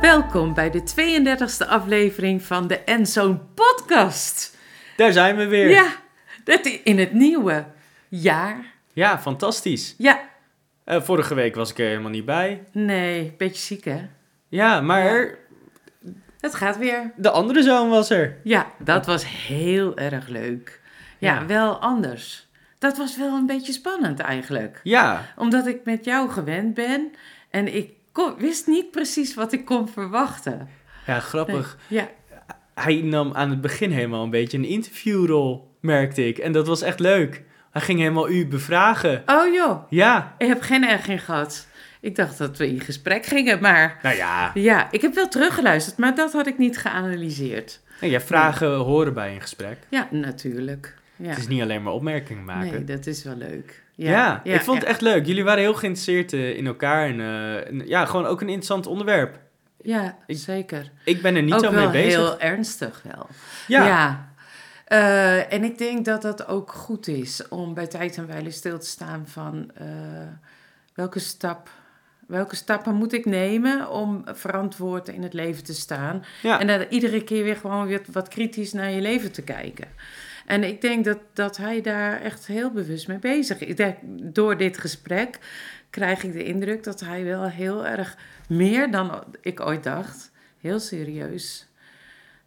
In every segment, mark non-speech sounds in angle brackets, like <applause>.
Welkom bij de 32e aflevering van de Enzoon podcast. Daar zijn we weer. Ja, dat in het nieuwe jaar. Ja, fantastisch. Ja, Eh, vorige week was ik er helemaal niet bij. nee, beetje ziek hè? Ja, maar Het gaat weer. de andere zoon was er. Ja, dat was heel erg leuk. Ja, Ja. wel anders. Dat was wel een beetje spannend eigenlijk. Ja, Omdat ik met jou gewend ben en ik kon- wist niet precies wat ik kon verwachten. ja Nee. grappig. Ja, Hij nam aan het begin helemaal een beetje een interviewrol, merkte ik. En dat was echt leuk. Hij ging helemaal u bevragen. oh joh, Ja, ik heb geen erg in gehad. Ik dacht dat we in gesprek gingen, maar nou ja. ja, ik heb wel teruggeluisterd, maar dat had ik niet geanalyseerd. Ja vragen horen bij een gesprek. Ja, natuurlijk. Ja. Het is niet alleen maar opmerkingen maken. Nee, dat is wel leuk. Ja, ik vond het ja. echt leuk. Jullie waren heel geïnteresseerd eh, in elkaar. En eh, en ja, gewoon ook een interessant onderwerp. Ja, Ik- zeker. Ik ben er niet Ook zo mee bezig. heel ernstig wel. Ja. Ja. Eh, en ik denk dat dat ook goed is om bij tijd en wijle stil te staan van welke stap, welke stappen moet ik nemen om verantwoord in het leven te staan. Ja. En dan iedere keer weer gewoon weer wat kritisch naar je leven te kijken. En ik denk dat, dat hij daar echt heel bewust mee bezig is. Door dit gesprek krijg ik de indruk dat hij wel heel erg meer dan ik ooit dacht, heel serieus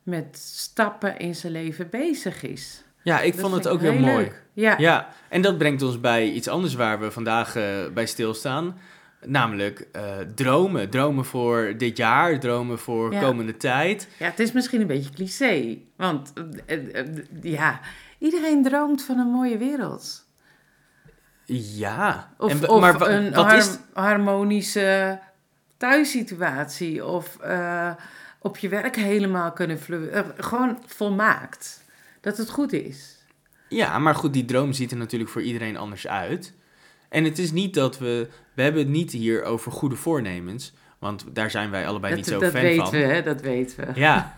met stappen in zijn leven bezig is. ja, ik Dat vond het ook heel mooi. Ja, Ja, en dat brengt ons bij iets anders waar we vandaag eh, bij stilstaan. Namelijk eh, dromen. Dromen voor dit jaar, dromen voor Ja. komende tijd. ja, het is misschien een beetje cliché. Want eh, eh, ja, iedereen droomt van een mooie wereld. Ja. Of, En wa- of maar een wat har- is... harmonische thuissituatie. Of op je werk helemaal kunnen fleuren. gewoon volmaakt. Dat het goed is. Ja, maar goed, die droom ziet er natuurlijk voor iedereen anders uit. En het is niet dat we... We hebben het niet hier over goede voornemens. Want daar zijn wij allebei niet zo dat fan weten van. we, hè? Dat weten we. Ja.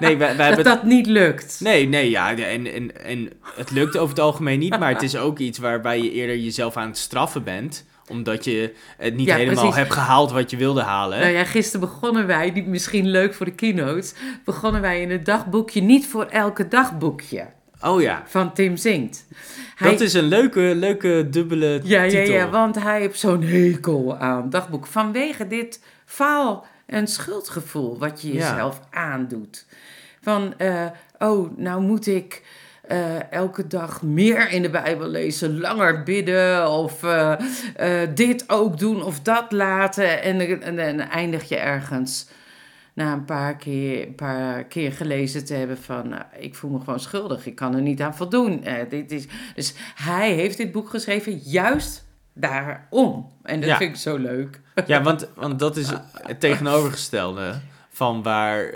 Nee, wij, wij <laughs> dat hebben... dat niet lukt. Nee, nee, ja. En, en, en het lukt over het algemeen niet. Maar het is ook iets waarbij je eerder jezelf aan het straffen bent. Omdat je het niet Ja, helemaal precies. hebt gehaald wat je wilde halen. Nou ja, gisteren begonnen wij, die misschien leuk voor de keynotes, begonnen wij in het dagboekje niet voor elke dagboekje Oh ja. van Tim Zingt. Hij, Dat is een leuke, leuke dubbele ja, ja, titel. ja, want hij heeft zo'n hekel aan dagboek vanwege dit faal- en schuldgevoel wat je Ja. jezelf aandoet. Van, eh, oh, nou moet ik eh, elke dag meer in de Bijbel lezen, langer bidden of eh, dit ook doen of dat laten. En, en, dan eindig je ergens na een paar keer, een paar keer gelezen te hebben van, nou, ik voel me gewoon schuldig, ik kan er niet aan voldoen. Eh, dit is, dus hij heeft dit boek geschreven juist daarom. En dat Ja. vind ik zo leuk. Ja, want, want dat is <laughs> het tegenovergestelde van waar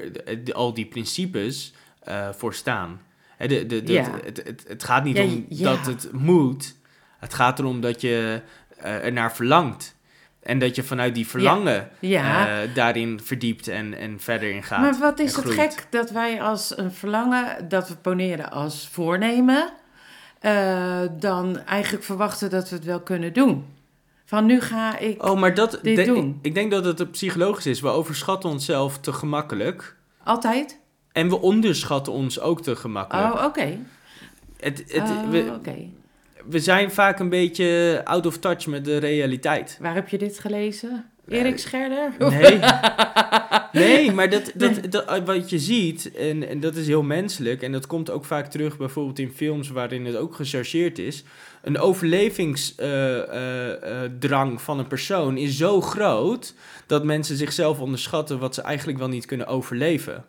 al die principes eh, voor staan. Hè, de, de, de, Ja. het, het, het gaat niet Ja, om dat het moet. Het gaat erom dat je eh, ernaar verlangt. En dat je vanuit die verlangen Ja. eh, daarin verdiept en, en verder in gaat. Maar wat is het gek dat wij als een verlangen, dat we poneren als voornemen, eh, dan eigenlijk verwachten dat we het wel kunnen doen. Van nu ga ik Oh, maar dat, dit de- doen. Ik, ik denk dat het psychologisch is. We overschatten onszelf te gemakkelijk. altijd. En we onderschatten ons ook te gemakkelijk. Oh, oké. Het, het, Oh, we. We zijn vaak een beetje out of touch met de realiteit. Waar heb je dit gelezen? Erik Scherder? Nee, <laughs> nee maar dat, dat, dat, wat je ziet, en, en dat is heel menselijk, en dat komt ook vaak terug bijvoorbeeld in films waarin het ook gechargeerd is. Een overlevingsdrang van een persoon is zo groot dat mensen zichzelf onderschatten wat ze eigenlijk wel niet kunnen overleven.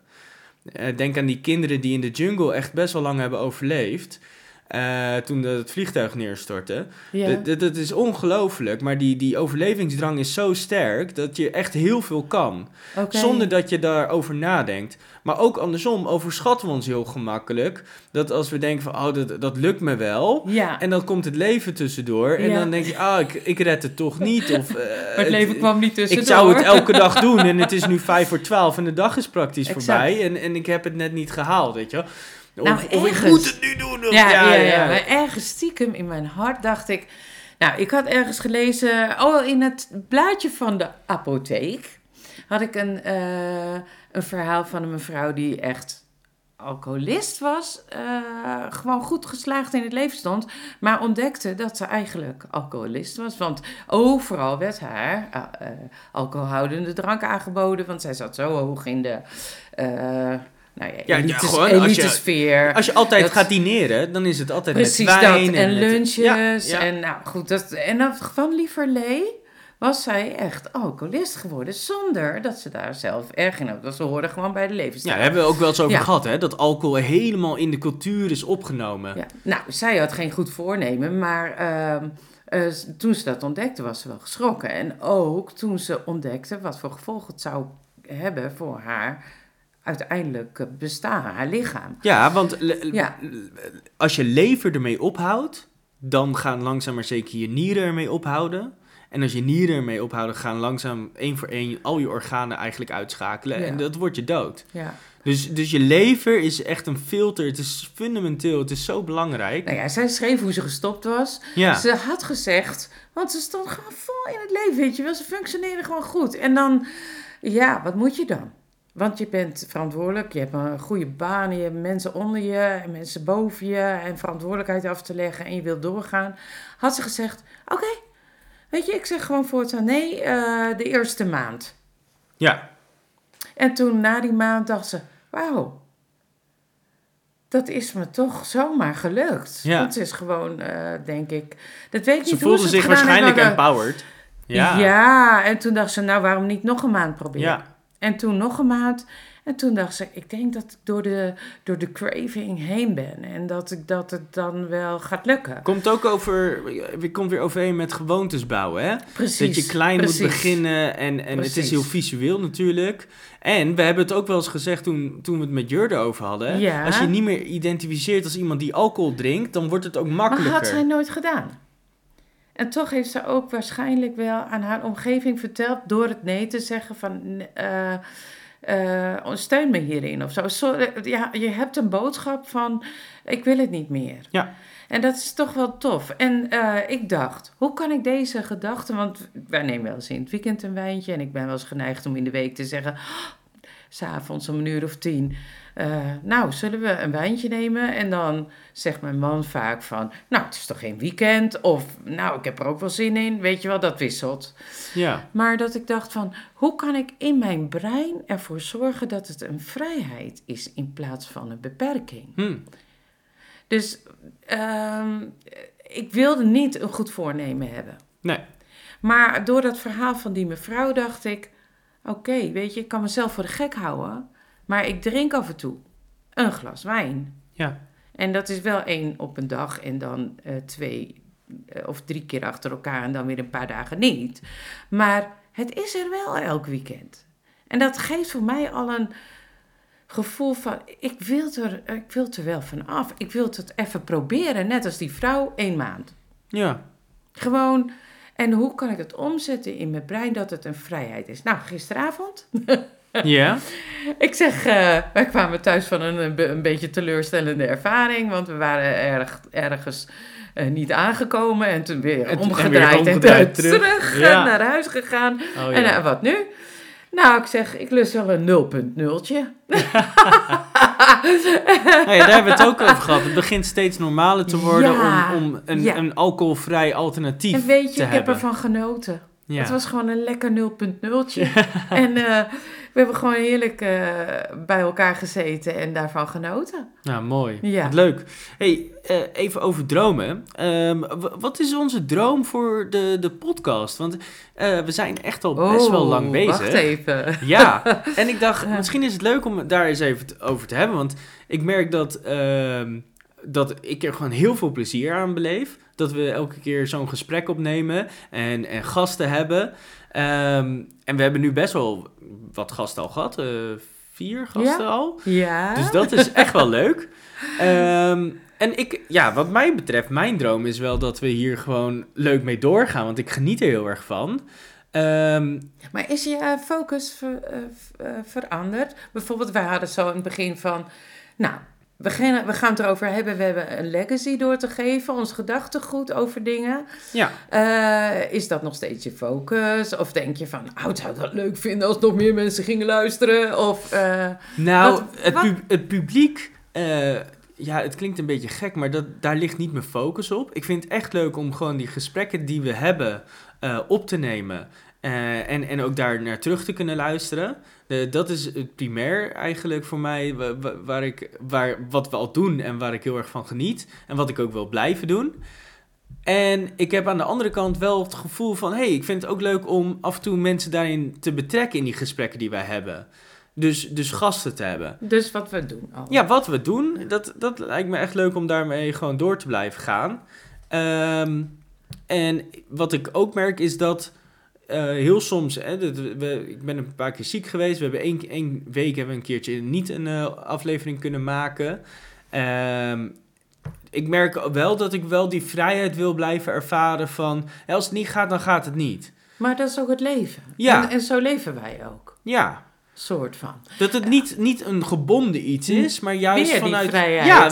Eh, denk aan die kinderen die in de jungle echt best wel lang hebben overleefd. Eh, toen het vliegtuig neerstortte. Ja. Dat- is ongelooflijk, maar die, die overlevingsdrang is zo sterk dat je echt heel veel kan. Zonder dat je daarover nadenkt. Maar ook andersom overschatten we ons heel gemakkelijk. Dat als we denken van, oh, dat, dat lukt me wel. Ja, En dan komt het leven tussendoor. En Ja. dan denk je, ah, ik, ik red het toch niet. Of, <laughs> eh, maar het leven kwam niet tussendoor. Ik zou het elke <laughs> dag doen en het is nu vijf voor twaalf en de dag is praktisch Exact. voorbij. En, en ik heb het net niet gehaald, weet je wel. Nou, of ik ergens. moet het nu doen. of- Ja, ja, ja, Maar ergens stiekem in mijn hart dacht ik... Nou, ik had ergens gelezen... Oh, in het blaadje van de apotheek... had ik een, eh, een verhaal van een mevrouw die echt alcoholist was. eh, gewoon goed geslaagd in het leven stond. Maar ontdekte dat ze eigenlijk alcoholist was. Want overal werd haar eh, alcoholhoudende drank aangeboden. Want zij zat zo hoog in de... nou ja, ja, elites, gewoon als je- elitesfeer. Als je altijd Dat- gaat dineren, dan is het altijd Precies met dat. wijn. En, met- lunches. Ja, ja. En nou goed, dat, en dat, van lieverlee was zij echt alcoholist geworden. Zonder dat ze daar zelf erg in had. Want ze hoorden gewoon bij de Ja, levensstijl. daar hebben we ook wel eens over Ja. gehad, hè? Dat alcohol helemaal in de cultuur is opgenomen. Ja. Nou, zij had geen goed voornemen, maar ehm, eh, toen ze dat ontdekte was ze wel geschrokken. En ook toen ze ontdekte wat voor gevolgen het zou hebben voor haar uiteindelijk bestaan, haar lichaam. Ja, want Ja. als je lever ermee ophoudt, dan gaan langzaam maar zeker je nieren ermee ophouden. En als je nieren ermee ophouden, gaan langzaam één voor één al je organen eigenlijk uitschakelen. Ja. En dat wordt je dood. Ja. Dus, dus je lever is echt een filter. Het is fundamenteel. Het is zo belangrijk. Nou ja, zij schreef hoe ze gestopt was. Ja, Ze had gezegd, want ze stond gewoon vol in het leven, weet je wel. Ze functioneerde gewoon goed. En dan, ja, wat moet je dan? Want je bent verantwoordelijk, je hebt een goede baan, je hebt mensen onder je en mensen boven je en verantwoordelijkheid af te leggen en je wilt doorgaan. Had ze gezegd, oké, weet je, ik zeg gewoon voortaan nee, eh, de eerste maand. ja. En toen na die maand dacht ze, wauw, dat is me toch zomaar gelukt. Ja. Dat is gewoon, eh, denk ik, dat weet ik Ze niet hoe voelde ze zich waarschijnlijk hebben, empowered. Ja. Ja. en toen dacht ze, nou waarom niet nog een maand proberen? Ja. En toen nog een maand. En toen dacht ze, ik denk dat ik door de, door de craving heen ben. En dat, ik, dat het dan wel gaat lukken. Komt ook over, komt weer overeen met gewoontes bouwen, hè? Precies. Dat je klein precies. moet beginnen en, en het is heel visueel natuurlijk. En we hebben het ook wel eens gezegd toen, toen we het met Jurde over hadden. Ja. Als je niet meer identificeert als iemand die alcohol drinkt, dan wordt het ook Maar makkelijker. had zij nooit gedaan. En toch heeft ze ook waarschijnlijk wel aan haar omgeving verteld... door het nee te zeggen van... eh, eh, steun me hierin of zo. Ja, je hebt een boodschap van... ik wil het niet meer. Ja. En dat is toch wel tof. En eh, ik dacht, hoe kan ik deze gedachten... want wij nemen wel eens in het weekend een wijntje... en ik ben wel eens geneigd om in de week te zeggen... s'avonds om een uur of tien... eh, nou, zullen we een wijntje nemen? En dan zegt mijn man vaak van... nou, het is toch geen weekend? Of, nou, ik heb er ook wel zin in. Weet je wel, dat wisselt. Ja, Maar dat ik dacht van, hoe kan ik in mijn brein ervoor zorgen... dat het een vrijheid is in plaats van een beperking? hm. Dus ehm, ik wilde niet een goed voornemen hebben. nee. Maar door dat verhaal van die mevrouw dacht ik... Oké, weet je, ik kan mezelf voor de gek houden... maar ik drink af en toe een glas wijn. Ja. En dat is wel één op een dag en dan eh, twee eh, of drie keer achter elkaar... en dan weer een paar dagen niet. Maar het is er wel elk weekend. En dat geeft voor mij al een gevoel van... ik wil er, ik wil er wel van af. Ik wil het even proberen, net als die vrouw, één maand. Ja. Gewoon, en hoe kan ik het omzetten in mijn brein dat het een vrijheid is? Nou, gisteravond, <laughs> Ja. <laughs> ik zeg, eh, wij kwamen thuis van een, een, be- een beetje teleurstellende ervaring, want we waren erg, ergens eh, niet aangekomen en toen weer En toen- en omgedraaid en, terug, terug. Ja. naar huis gegaan. Oh, En eh, wat nu? Nou, ik zeg, ik lust wel een 0.0'tje. <laughs> Nou ja, daar hebben we het ook over gehad. Het begint steeds normaler te worden Ja, om, om een, ja. een alcoholvrij alternatief En weet je, te ik heb hebben. ervan genoten. Ja. Het was gewoon een lekker 0.0'tje. <laughs> En eh, we hebben gewoon heerlijk eh, bij elkaar gezeten en daarvan genoten. Nou, mooi. Ja. Wat leuk. hey, eh, even over dromen. Ehm, wat is onze droom voor de, de podcast? Want eh, we zijn echt al best wel lang bezig. Oh, Wacht even. Ja, <laughs> en ik dacht, misschien is het leuk om het daar eens even over te hebben. Want ik merk dat, ehm, dat ik er gewoon heel veel plezier aan beleef. Dat we elke keer zo'n gesprek opnemen en, en gasten hebben. Ehm, en we hebben nu best wel wat gasten al gehad. eh, vier gasten Ja. al. Ja. Dus dat is echt wel leuk. Ehm, en ik, ja, wat mij betreft, mijn droom is wel dat we hier gewoon leuk mee doorgaan. Want ik geniet er heel erg van. Ehm, Maar is je eh, focus ver- eh, veranderd? Bijvoorbeeld, wij hadden zo in het begin van... Nou, we gaan, we gaan het erover hebben. We hebben een legacy door te geven, ons gedachtegoed over dingen. Ja. Eh, is dat nog steeds je focus? Of denk je van, oh, zou wel leuk vinden als nog meer mensen gingen luisteren? Of, eh, Nou, Wat- het, wat- pu- het publiek, eh, ja, het klinkt een beetje gek, maar dat, daar ligt niet mijn focus op. Ik vind het echt leuk om gewoon die gesprekken die we hebben op te nemen. Eh, en, en ook daar naar terug te kunnen luisteren. Dat is het primair eigenlijk voor mij, wa- wa- waar ik, waar, wat we al doen en waar ik heel erg van geniet. En wat ik ook wil blijven doen. En ik heb aan de andere kant wel het gevoel van... hé, hey, ik vind het ook leuk om af en toe mensen daarin te betrekken... in die gesprekken die wij hebben. Dus, dus gasten te hebben. dus wat we doen al. Ja, wat we doen, dat, dat lijkt me echt leuk om daarmee gewoon door te blijven gaan. Ehm, en wat ik ook merk is dat eh, heel soms, hè, dat we, ik ben een paar keer ziek geweest. We hebben één, één week hebben we een keertje niet een eh, aflevering kunnen maken. Ehm, ik merk wel dat ik wel die vrijheid wil blijven ervaren van... hè, als het niet gaat, dan gaat het niet. Maar dat is ook het leven. Ja. En, en zo leven wij ook. Ja, Soort van. Dat het niet, niet een gebonden iets is, maar juist Weer vanuit... vrijheid. Ja,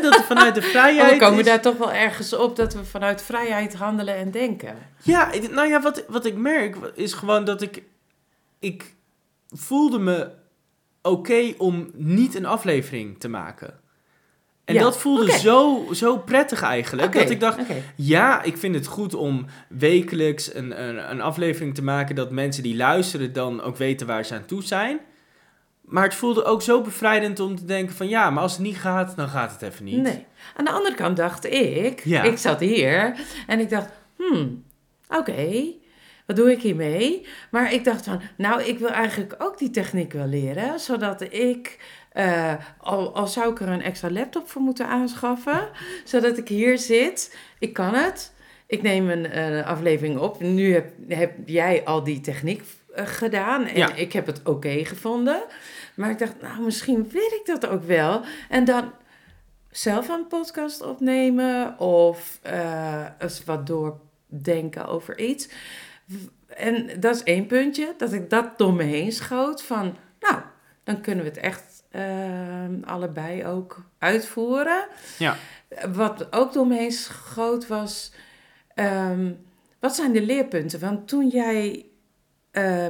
dat het vanuit de En <laughs> vrijheid we komen is. daar toch wel ergens op dat we vanuit vrijheid handelen en denken. Ja, nou ja, wat, wat ik merk is gewoon dat ik... Ik voelde me oké om niet een aflevering te maken. En Ja, dat voelde zo, zo prettig eigenlijk. Dat ik dacht, ja, ik vind het goed om wekelijks een, een, een aflevering te maken... dat mensen die luisteren dan ook weten waar ze aan toe zijn. Maar het voelde ook zo bevrijdend om te denken van... ja, maar als het niet gaat, dan gaat het even niet. Nee. Aan de andere kant dacht ik, Ja. ik zat hier en ik dacht, hmm, oké, wat doe ik hiermee? Maar ik dacht van, nou, ik wil eigenlijk ook die techniek wel leren, zodat ik, eh, al, al zou ik er een extra laptop voor moeten aanschaffen, zodat ik hier zit, ik kan het. Ik neem een eh, aflevering op. Nu heb, heb jij al die techniek eh, gedaan en Ja. ik heb het oké gevonden. Maar ik dacht, nou, misschien weet ik dat ook wel. En dan zelf een podcast opnemen of eh, eens wat doordenken over iets. En dat is één puntje, dat ik dat door me heen schoot van, nou, dan kunnen we het echt allebei ook uitvoeren. Ja. Wat ook door me heen schoot was, ehm, wat zijn de leerpunten? Want toen jij eh,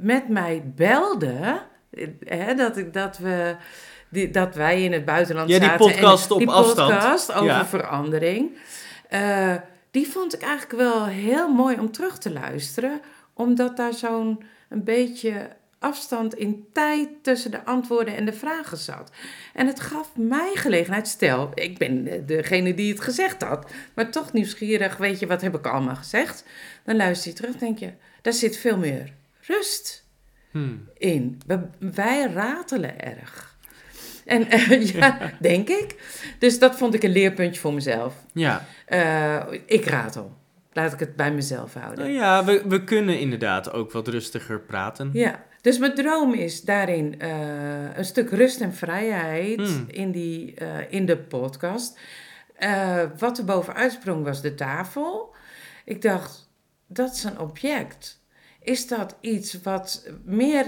met mij belde, eh, hè, dat, ik, dat, we, die, dat wij in het buitenland Ja, die zaten. podcast en op die afstand. podcast over Ja. verandering. eh, die vond ik eigenlijk wel heel mooi om terug te luisteren. Omdat daar zo'n een beetje afstand in tijd tussen de antwoorden en de vragen zat. En het gaf mij gelegenheid, stel, ik ben degene die het gezegd had, maar toch nieuwsgierig, weet je, wat heb ik allemaal gezegd? Dan luister je terug, denk je, daar zit veel meer rust Hmm. in. We- wij ratelen erg. En eh, <laughs> ja, <laughs> denk ik. Dus dat vond ik een leerpuntje voor mezelf. Ja, Eh, ik ratel. Laat ik het bij mezelf houden. nou ja we, we kunnen inderdaad ook wat rustiger praten. Ja, dus mijn droom is daarin eh, een stuk rust en vrijheid Hmm. in, die, eh, in de podcast. Eh, wat er bovenuit sprong was de tafel. Ik dacht, dat is een object. Is dat iets wat meer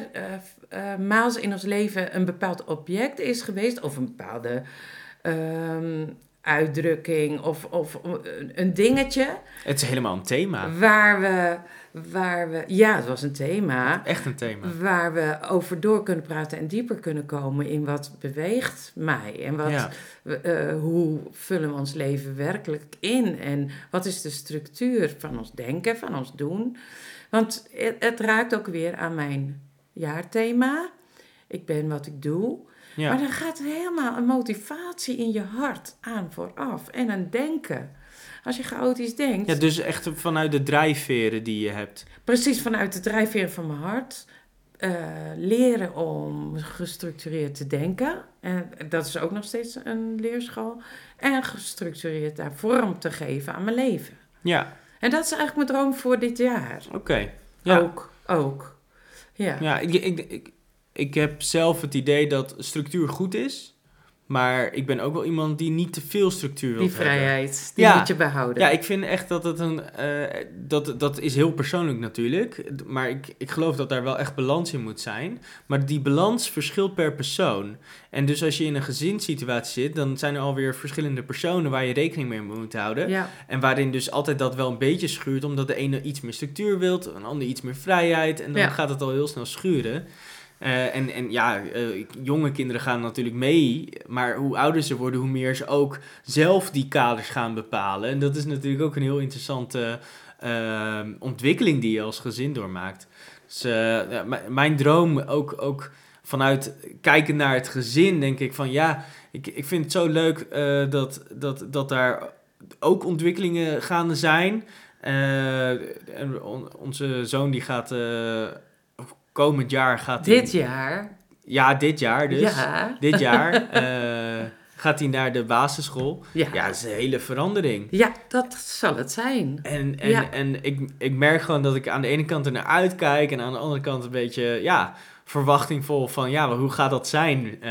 maals in ons leven een bepaald object is geweest? Of een bepaalde ehm, uitdrukking of, of een dingetje Het is helemaal een thema. waar we, waar we... Ja, het was een thema. Echt een thema. Waar we over door kunnen praten en dieper kunnen komen in wat beweegt mij. En wat, Ja. eh, hoe vullen we ons leven werkelijk in? En wat is de structuur van ons denken, van ons doen? Want het, het raakt ook weer aan mijn jaarthema. Ik ben wat ik doe. Ja. Maar dan gaat helemaal een motivatie in je hart aan vooraf. En een denken. Als je chaotisch denkt, ja, dus echt vanuit de drijfveren die je hebt. precies vanuit de drijfveer van mijn hart, eh, leren om gestructureerd te denken. En dat is ook nog steeds een leerschool. En gestructureerd daar vorm te geven aan mijn leven. Ja, En dat is eigenlijk mijn droom voor dit jaar. oké. Ja. Ook, ook. Ja. Ja, ik, ik, ik, ik heb zelf het idee dat structuur goed is, Maar ik ben ook wel iemand die niet te veel structuur wil Die hebben. vrijheid, die Ja. moet je behouden. Ja, ik vind echt dat het een. eh, dat, dat is heel persoonlijk natuurlijk. Maar ik, ik geloof dat daar wel echt balans in moet zijn. Maar die balans verschilt per persoon. En dus als je in een gezinssituatie zit, dan zijn er alweer verschillende personen waar je rekening mee moet houden. ja. En waarin dus altijd dat wel een beetje schuurt, omdat de ene iets meer structuur wilt, een ander iets meer vrijheid. En dan Ja. gaat het al heel snel schuren. Eh, en, en ja, eh, jonge kinderen gaan natuurlijk mee, maar hoe ouder ze worden, hoe meer ze ook zelf die kaders gaan bepalen. En dat is natuurlijk ook een heel interessante eh, ontwikkeling die je als gezin doormaakt. Dus mijn droom ook, ook vanuit kijken naar het gezin, denk ik van ja, ik, ik vind het zo leuk dat, dat, dat daar ook ontwikkelingen gaande zijn. On- onze zoon die gaat komend jaar gaat hij- Dit jaar. ja dit jaar dus Ja. <laughs> dit jaar <laughs> eh, gaat hij naar de basisschool. Ja. Ja, dat is een hele verandering. Ja, dat zal het zijn. En, en, Ja. en ik, ik merk gewoon dat ik aan de ene kant er naar uitkijk en aan de andere kant een beetje ja, verwachtingvol van ja, maar hoe gaat dat zijn? Eh,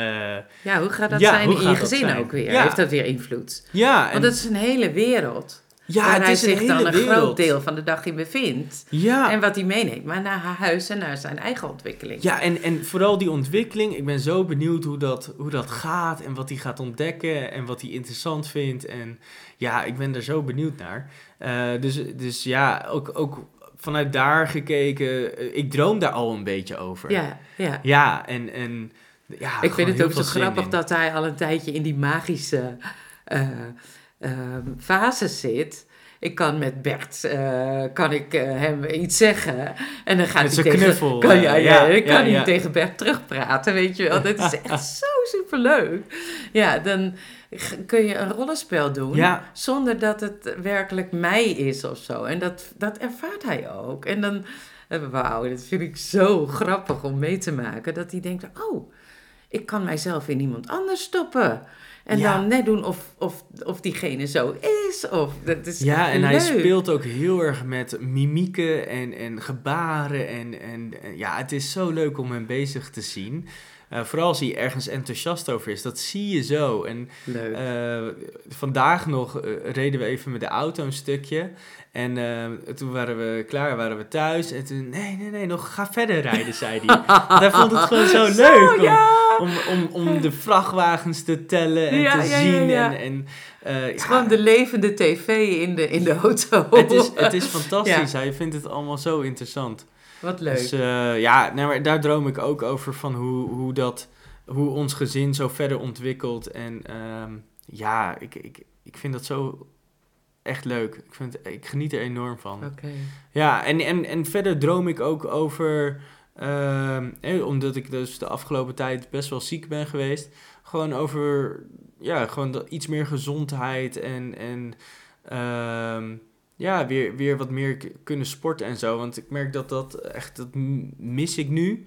Ja, hoe gaat dat Ja, zijn in je dat gezin ook weer? Heeft dat weer invloed? ja, en, Want het is een hele wereld. Ja, waar het hij is een zich dan een wereld. groot deel van de dag in bevindt. Ja, En wat hij meeneemt, maar naar haar huis en naar zijn eigen ontwikkeling. Ja, en, en vooral die ontwikkeling. Ik ben zo benieuwd hoe dat, hoe dat gaat en wat hij gaat ontdekken en wat hij interessant vindt. En ja, ik ben er zo benieuwd naar. Eh, dus, dus ja, ook, ook vanuit daar gekeken, eh, ik droom daar al een beetje over. ja. ja. Ja, en, en ja, Ik vind het ook zo grappig in. dat hij al een tijdje in die magische eh, fase zit. Ik kan met Bert eh, kan ik, eh, hem iets zeggen. En dan gaat Met hij tegen, knuffel, Kan, eh, ja, ja, ja, dan kan ja, ja. tegen Bert terugpraten, weet je wel. Dat is <laughs> echt zo superleuk. Ja, dan kun je een rollenspel doen. Zonder dat het werkelijk mij is of zo. En dat, dat ervaart hij ook. En dan, wauw, dat vind ik zo grappig om mee te maken. Dat hij denkt, oh, ik kan mijzelf in iemand anders stoppen. En Ja. dan net doen of, of, of diegene zo is. Of, dat is Ja, en hij speelt ook heel erg met mimieken en, en gebaren. En, en, en ja, het is zo leuk om hem bezig te zien. Eh, vooral als hij ergens enthousiast over is. Dat zie je zo. En eh, vandaag nog eh, reden we even met de auto een stukje. En toen waren we klaar, waren we thuis. En toen, nee, nee, nee, nog ga verder rijden, zei hij. Want <laughs> hij vond het gewoon zo leuk om, ja. om, om, om de vrachtwagens te tellen en Ja, te ja, zien. En, en, het is gewoon de levende tv in de, in de auto. het is, het is <laughs> fantastisch. Hij vindt het allemaal zo interessant. Wat leuk. Dus ja, nou, maar daar droom ik ook over van hoe, hoe, dat, hoe ons gezin zo verder ontwikkelt. En ehm, ja, ik, ik, ik vind dat zo echt leuk. Ik, vind, ik geniet er enorm van. Oké. Ja, en, en, en verder droom ik ook over, ehm, eh, omdat ik dus de afgelopen tijd best wel ziek ben geweest, gewoon over, ja, gewoon dat iets meer gezondheid en, en ehm, ja, weer, weer wat meer kunnen sporten en zo. Want ik merk dat dat echt, dat mis ik nu.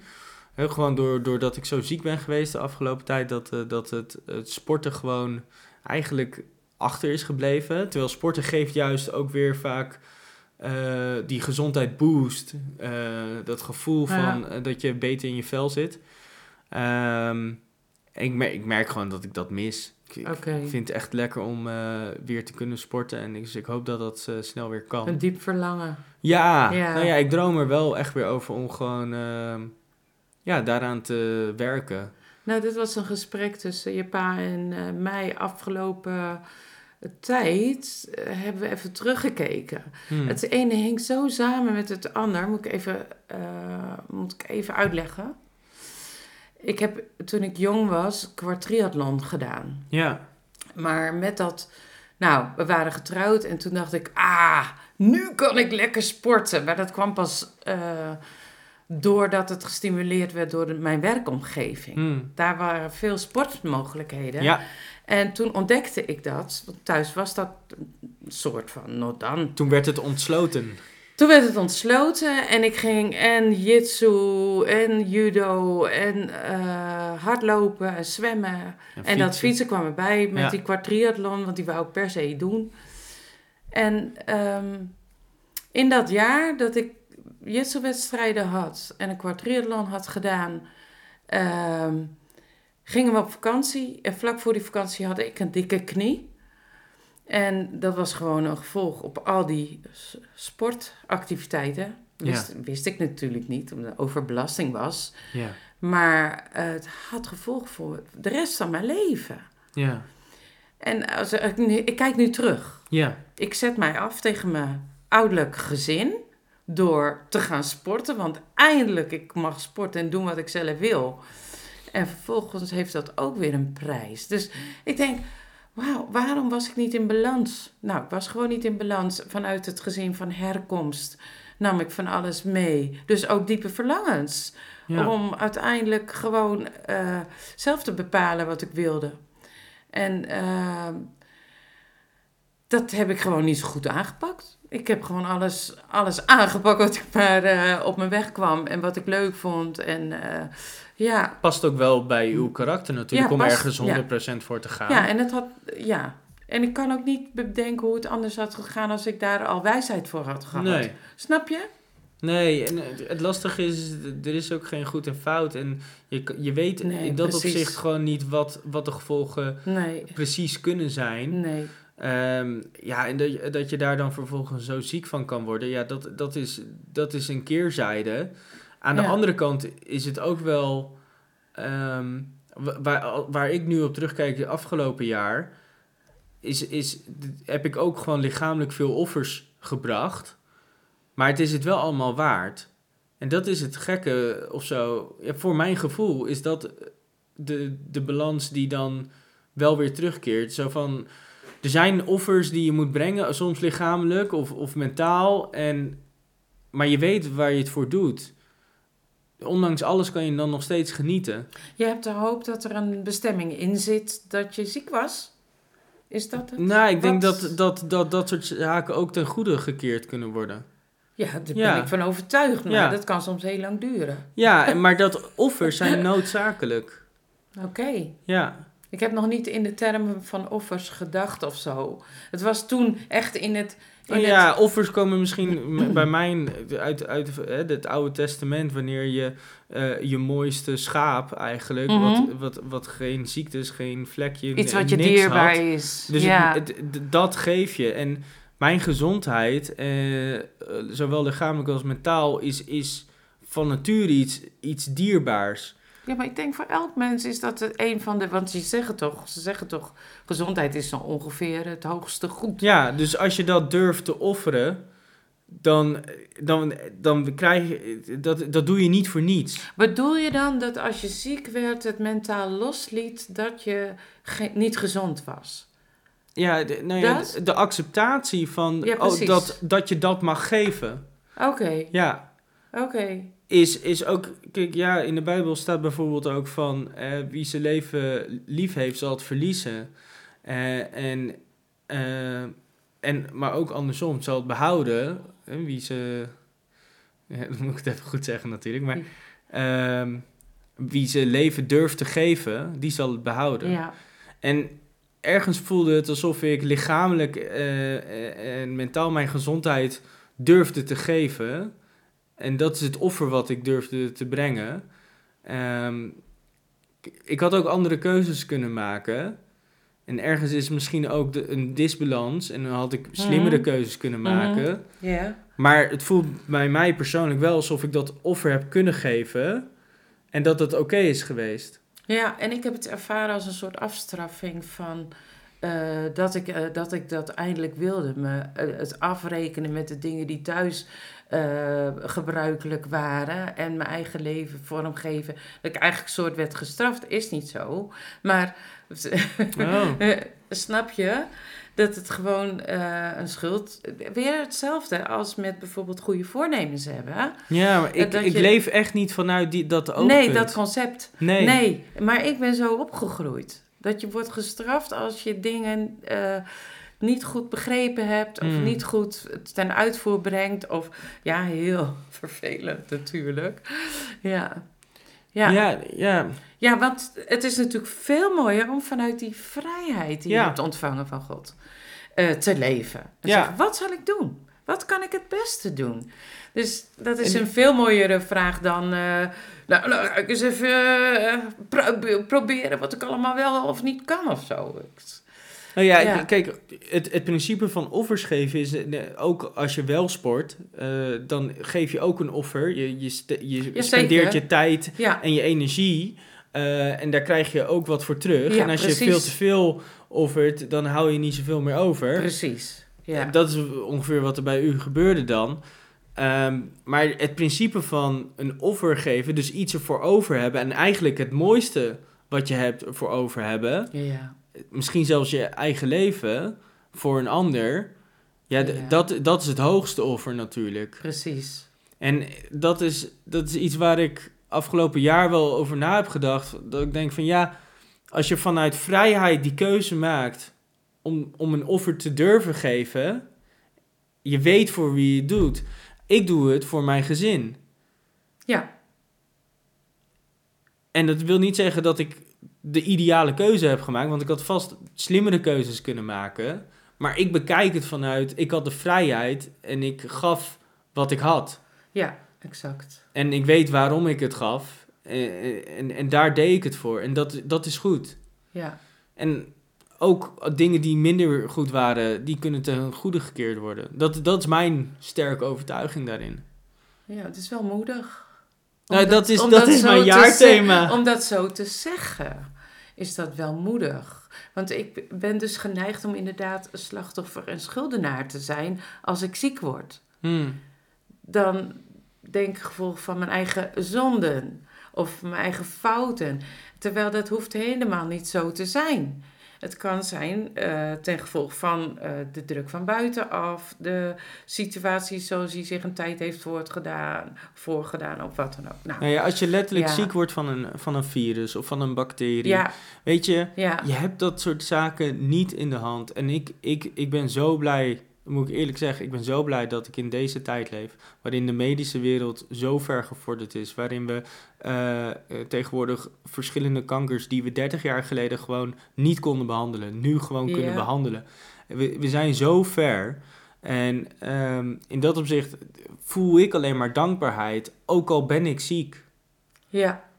Gewoon door, doordat ik zo ziek ben geweest de afgelopen tijd, dat, eh, dat het, het sporten gewoon eigenlijk achter is gebleven. Terwijl sporten geeft juist ook weer vaak eh, die gezondheid boost. eh, dat gevoel Ja. van dat je beter in je vel zit. Ehm, ik, ik merk gewoon dat ik dat mis. Ik, vind het echt lekker om eh, weer te kunnen sporten. En ik, dus ik hoop dat dat eh, snel weer kan. Een diep verlangen. Ja, Ja. Nou ja, ik droom er wel echt weer over om gewoon ehm, ja, daaraan te werken. Nou, dit was een gesprek tussen je pa en eh, mij afgelopen tijd. hebben we even teruggekeken. Hmm. Het ene hing zo samen met het ander. Moet ik even, moet ik even uitleggen. Ik heb toen ik jong was kwartriathlon gedaan. Ja, Maar met dat, nou, we waren getrouwd en toen dacht ik, ah, nu kan ik lekker sporten. Maar dat kwam pas eh, doordat het gestimuleerd werd door de- mijn werkomgeving. Hmm. Daar waren veel sportmogelijkheden. ja, En toen ontdekte ik dat, want thuis was dat een soort van, nou dan. toen werd het ontsloten. Toen werd het ontsloten en ik ging en jitsu en judo en eh, hardlopen en zwemmen. En dat fietsen kwam erbij met Ja. die kwartriathlon, want die wou ik per se doen. En ehm, in dat jaar dat ik jitsu-wedstrijden had en een kwartriathlon had gedaan, ehm, gingen we op vakantie. En vlak voor die vakantie had ik een dikke knie. En dat was gewoon een gevolg op al die sportactiviteiten. Wist, wist ik natuurlijk niet, omdat overbelasting was. Ja. Maar eh, het had gevolg voor de rest van mijn leven. Ja. En als ik, ik kijk nu terug. Ja. Ik zet mij af tegen mijn ouderlijk gezin door te gaan sporten. Want eindelijk, ik mag sporten en doen wat ik zelf wil. En vervolgens heeft dat ook weer een prijs. Dus ik denk, wauw, waarom was ik niet in balans? Nou, ik was gewoon niet in balans vanuit het gezin van herkomst. Nam ik van alles mee. Dus ook diepe verlangens. Ja. Om uiteindelijk gewoon eh, zelf te bepalen wat ik wilde. En ehm, dat heb ik gewoon niet zo goed aangepakt. Ik heb gewoon alles, alles aangepakt wat ik maar eh, op mijn weg kwam en wat ik leuk vond. En eh, ja, Past ook wel bij uw karakter natuurlijk Ja, om past, ergens 100% ja. voor te gaan. ja, en het had, ja. En ik kan ook niet bedenken hoe het anders had gegaan als ik daar al wijsheid voor had gehad. Nee. Snap je? Nee, en het- lastige is, er is ook geen goed en fout. En je, je weet Nee, in dat precies. opzicht gewoon niet wat, wat de gevolgen Nee, precies kunnen zijn. nee. Ehm, ja, en dat, je- dat je daar dan vervolgens zo ziek van kan worden, ja, dat, dat, is, dat is een keerzijde. Aan de andere kant is het ook wel, ehm, wa- waar, waar ik nu op terugkijk de afgelopen jaar, is, is, heb ik ook gewoon lichamelijk veel offers gebracht. Maar het is het wel allemaal waard. En dat is het gekke of zo. Ja, voor mijn gevoel is dat de, de balans die dan wel weer terugkeert. Zo van, er zijn offers die je moet brengen, soms lichamelijk of, of mentaal. En, maar je weet waar je het voor doet. Ondanks alles kan je dan nog steeds genieten. Je hebt de hoop dat er een bestemming in zit dat je ziek was? Is dat het? Nou, ik denk dat dat, dat dat soort zaken ook ten goede gekeerd kunnen worden. Ja, daar Ja. ben ik van overtuigd. Maar Ja. dat kan soms heel lang duren. Ja, maar dat offers zijn <laughs> noodzakelijk. Oké. Ja, Ik heb nog niet in de termen van offers gedacht of zo. Het was toen echt in het... Oh het ja, offers komen misschien <clears throat> bij mij uit, uit hè, het Oude Testament, wanneer je eh, je mooiste schaap eigenlijk, Mhm. wat, wat, wat geen ziektes, geen vlekje, iets wat je dierbaar had. is. Dus ja. het, het- d- dat geef je. En mijn gezondheid, eh, zowel lichamelijk als mentaal, is, is van nature iets, iets dierbaars. Ja, maar ik denk voor elk mens is dat het een van de... Want ze zeggen toch, ze zeggen toch... Gezondheid is zo ongeveer het hoogste goed. Ja, dus als je dat durft te offeren, dan, dan, dan krijg je... Dat, dat doe je niet voor niets. Bedoel je dan dat als je ziek werd, het mentaal losliet... dat je ge- niet gezond was? Ja, de, nou ja, de, de acceptatie van Ja, oh, dat, dat je dat mag geven. Oké, Ja, oké. Is, is ook... Kijk, ja, in de Bijbel staat bijvoorbeeld ook van... eh, wie zijn leven lief heeft, zal het verliezen. Eh, en, eh, en, maar ook andersom, zal het behouden. Eh, wie ze... <laughs> Ja, moet ik het even goed zeggen natuurlijk, maar... ehm, wie zijn leven durft te geven, die zal het behouden. Ja. En ergens voelde het alsof ik lichamelijk en mentaal mijn gezondheid durfde te geven. En dat is het offer wat ik durfde te brengen. Ehm, ik- had ook andere keuzes kunnen maken. En ergens is misschien ook de, een disbalans. En dan had ik slimmere Mhm. keuzes kunnen Mhm. maken. Ja. Maar het voelt bij mij persoonlijk wel alsof ik dat offer heb kunnen geven. En dat het oké is geweest. Ja, en ik heb het ervaren als een soort afstraffing van eh, dat, ik, eh, dat ik dat eindelijk wilde. Me, eh, het afrekenen met de dingen die thuis eh, gebruikelijk waren en mijn eigen leven vormgeven. Dat ik eigenlijk soort werd gestraft, is niet zo. Maar <laughs> Oh. snap je? Dat het gewoon eh, een schuld. Weer hetzelfde als met bijvoorbeeld goede voornemens hebben. Ja, maar ik, ik je- leef echt niet vanuit die, dat oogpunt. Nee, dat concept. Nee. Nee, maar ik ben zo opgegroeid. Dat je wordt gestraft als je dingen eh, niet goed begrepen hebt of Mm. niet goed ten uitvoer brengt. Of ja, heel <laughs> vervelend natuurlijk. Ja. Ja. ja. Ja, ja. want het is natuurlijk veel mooier om vanuit die vrijheid die Ja. je hebt ontvangen van God eh, te leven. En Ja. wat zal ik doen? Wat kan ik het beste doen? Dus dat is En- een veel mooiere vraag dan... eh, nou, nou, ga ik eens even eh, pro- proberen wat ik allemaal wel of niet kan of zo. Nou ja, Ja. kijk, het, het principe van offers geven is, eh, ook als je wel sport, eh, dan geef je ook een offer. Je, je, je Ja, spendeert je tijd en je energie eh, en daar krijg je ook wat voor terug. Ja, en als je veel te veel offert, dan hou je niet zoveel meer over. precies. Ja. Dat is ongeveer wat er bij u gebeurde dan. Ehm, maar het principe van een offer geven, dus iets ervoor over hebben en eigenlijk het mooiste wat je hebt ervoor over hebben, ja, ja. Misschien zelfs je eigen leven voor een ander. Ja. Dat, dat is het hoogste offer natuurlijk. precies. En dat is, dat is iets waar ik afgelopen jaar wel over na heb gedacht. Dat ik denk van ja, als je vanuit vrijheid die keuze maakt om, om een offer te durven geven, je weet voor wie je het doet. Ik doe het voor mijn gezin. Ja, En dat wil niet zeggen dat ik de ideale keuze heb gemaakt, want ik had vast slimmere keuzes kunnen maken. Maar ik bekijk het vanuit, ik had de vrijheid en ik gaf wat ik had. ja, exact. En ik weet waarom ik het gaf. En, en, en daar deed ik het voor. En dat, dat is goed. Ja, En ook dingen die minder goed waren, die kunnen ten goede gekeerd worden. Dat, dat is mijn sterke overtuiging daarin. ja het is wel moedig. Nou, dat is, dat is mijn te jaarthema. Om dat zo te zeggen, is dat wel moedig. Want ik ben dus geneigd om inderdaad een slachtoffer en schuldenaar te zijn als ik ziek word. Hmm. Dan denk ik gevolg van mijn eigen zonden of mijn eigen fouten. Terwijl dat hoeft helemaal niet zo te zijn. Het kan zijn eh, ten gevolge van eh, de druk van buitenaf, de situatie zoals die zich een tijd heeft voortgedaan, voorgedaan of wat dan ook. Nou, Nou ja, als je letterlijk Ja. ziek wordt van een, van een virus of van een bacterie, ja, weet je, je hebt dat soort zaken niet in de hand. En ik, ik, ik ben zo blij, moet ik eerlijk zeggen, ik ben zo blij dat ik in deze tijd leef, waarin de medische wereld zo ver gevorderd is, waarin we eh, eh, tegenwoordig verschillende kankers die we 30 jaar geleden gewoon niet konden behandelen, nu gewoon kunnen behandelen. We, we zijn zo ver. En ehm, in dat opzicht voel ik alleen maar dankbaarheid, ook al ben ik ziek ja.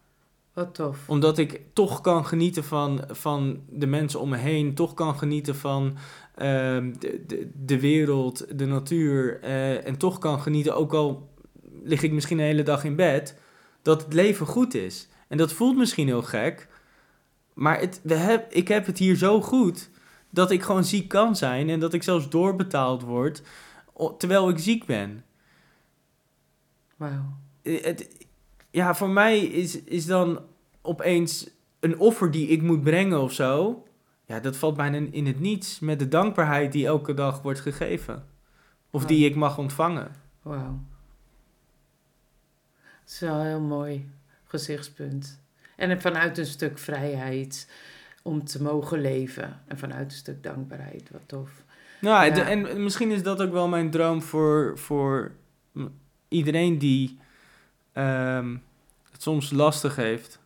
Wat tof. omdat ik toch kan genieten van, van de mensen om me heen. Toch kan genieten van de, de, de wereld, de natuur. eh, en toch kan genieten, ook al lig ik misschien de hele dag in bed, dat het leven goed is. En dat voelt misschien heel gek. Maar het, we heb, ik heb het hier zo goed dat ik gewoon ziek kan zijn. En dat ik zelfs doorbetaald word terwijl ik ziek ben. Wauw. Eh, ja, voor mij is, is dan opeens een offer die ik moet brengen of zo. Ja, dat valt bijna in het niets met de dankbaarheid die elke dag wordt gegeven. Of die ik mag ontvangen. Wauw. Dat is wel een heel mooi gezichtspunt. En vanuit een stuk vrijheid om te mogen leven. En vanuit een stuk dankbaarheid. Wat tof. Nou, Ja. de- en misschien is dat ook wel mijn droom voor, voor iedereen die ehm, het soms lastig heeft.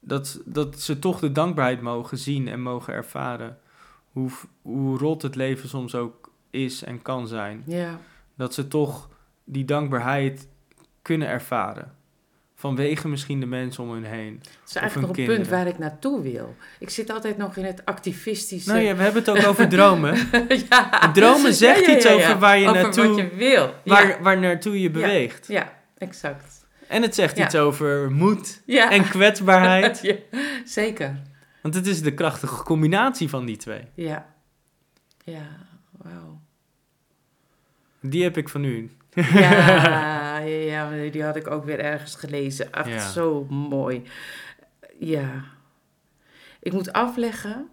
Dat, dat ze toch de dankbaarheid mogen zien en mogen ervaren. Hoe, hoe rot het leven soms ook is en kan zijn. Ja, dat ze toch die dankbaarheid kunnen ervaren. Vanwege misschien de mensen om hun heen. het is eigenlijk nog een punt waar ik naartoe wil. Ik zit altijd nog in het activistische... Nou ja, we hebben het ook over dromen. <laughs> ja. En dromen zegt iets over waar je over naartoe- wat je wil. Waar, waar naartoe je beweegt. ja exact. En het zegt Ja. iets over moed Ja. en kwetsbaarheid. <laughs> Ja, zeker. Want het is de krachtige combinatie van die twee. Ja. Ja, wauw. Die heb ik van u. <laughs> Ja, ja, die had ik ook weer ergens gelezen. Ach, zo mooi. Ja. Ik moet afleggen.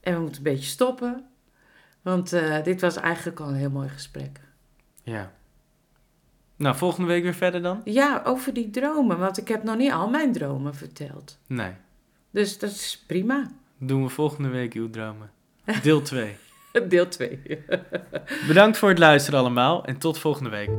En we moeten een beetje stoppen. Want eh, dit was eigenlijk al een heel mooi gesprek. Ja. Nou, volgende week weer verder dan? Ja, over die dromen. Want ik heb nog niet al mijn dromen verteld. Nee. Dus dat is prima. Doen we volgende week uw dromen. Deel <laughs> 2. Deel 2. Bedankt voor het luisteren allemaal en tot volgende week.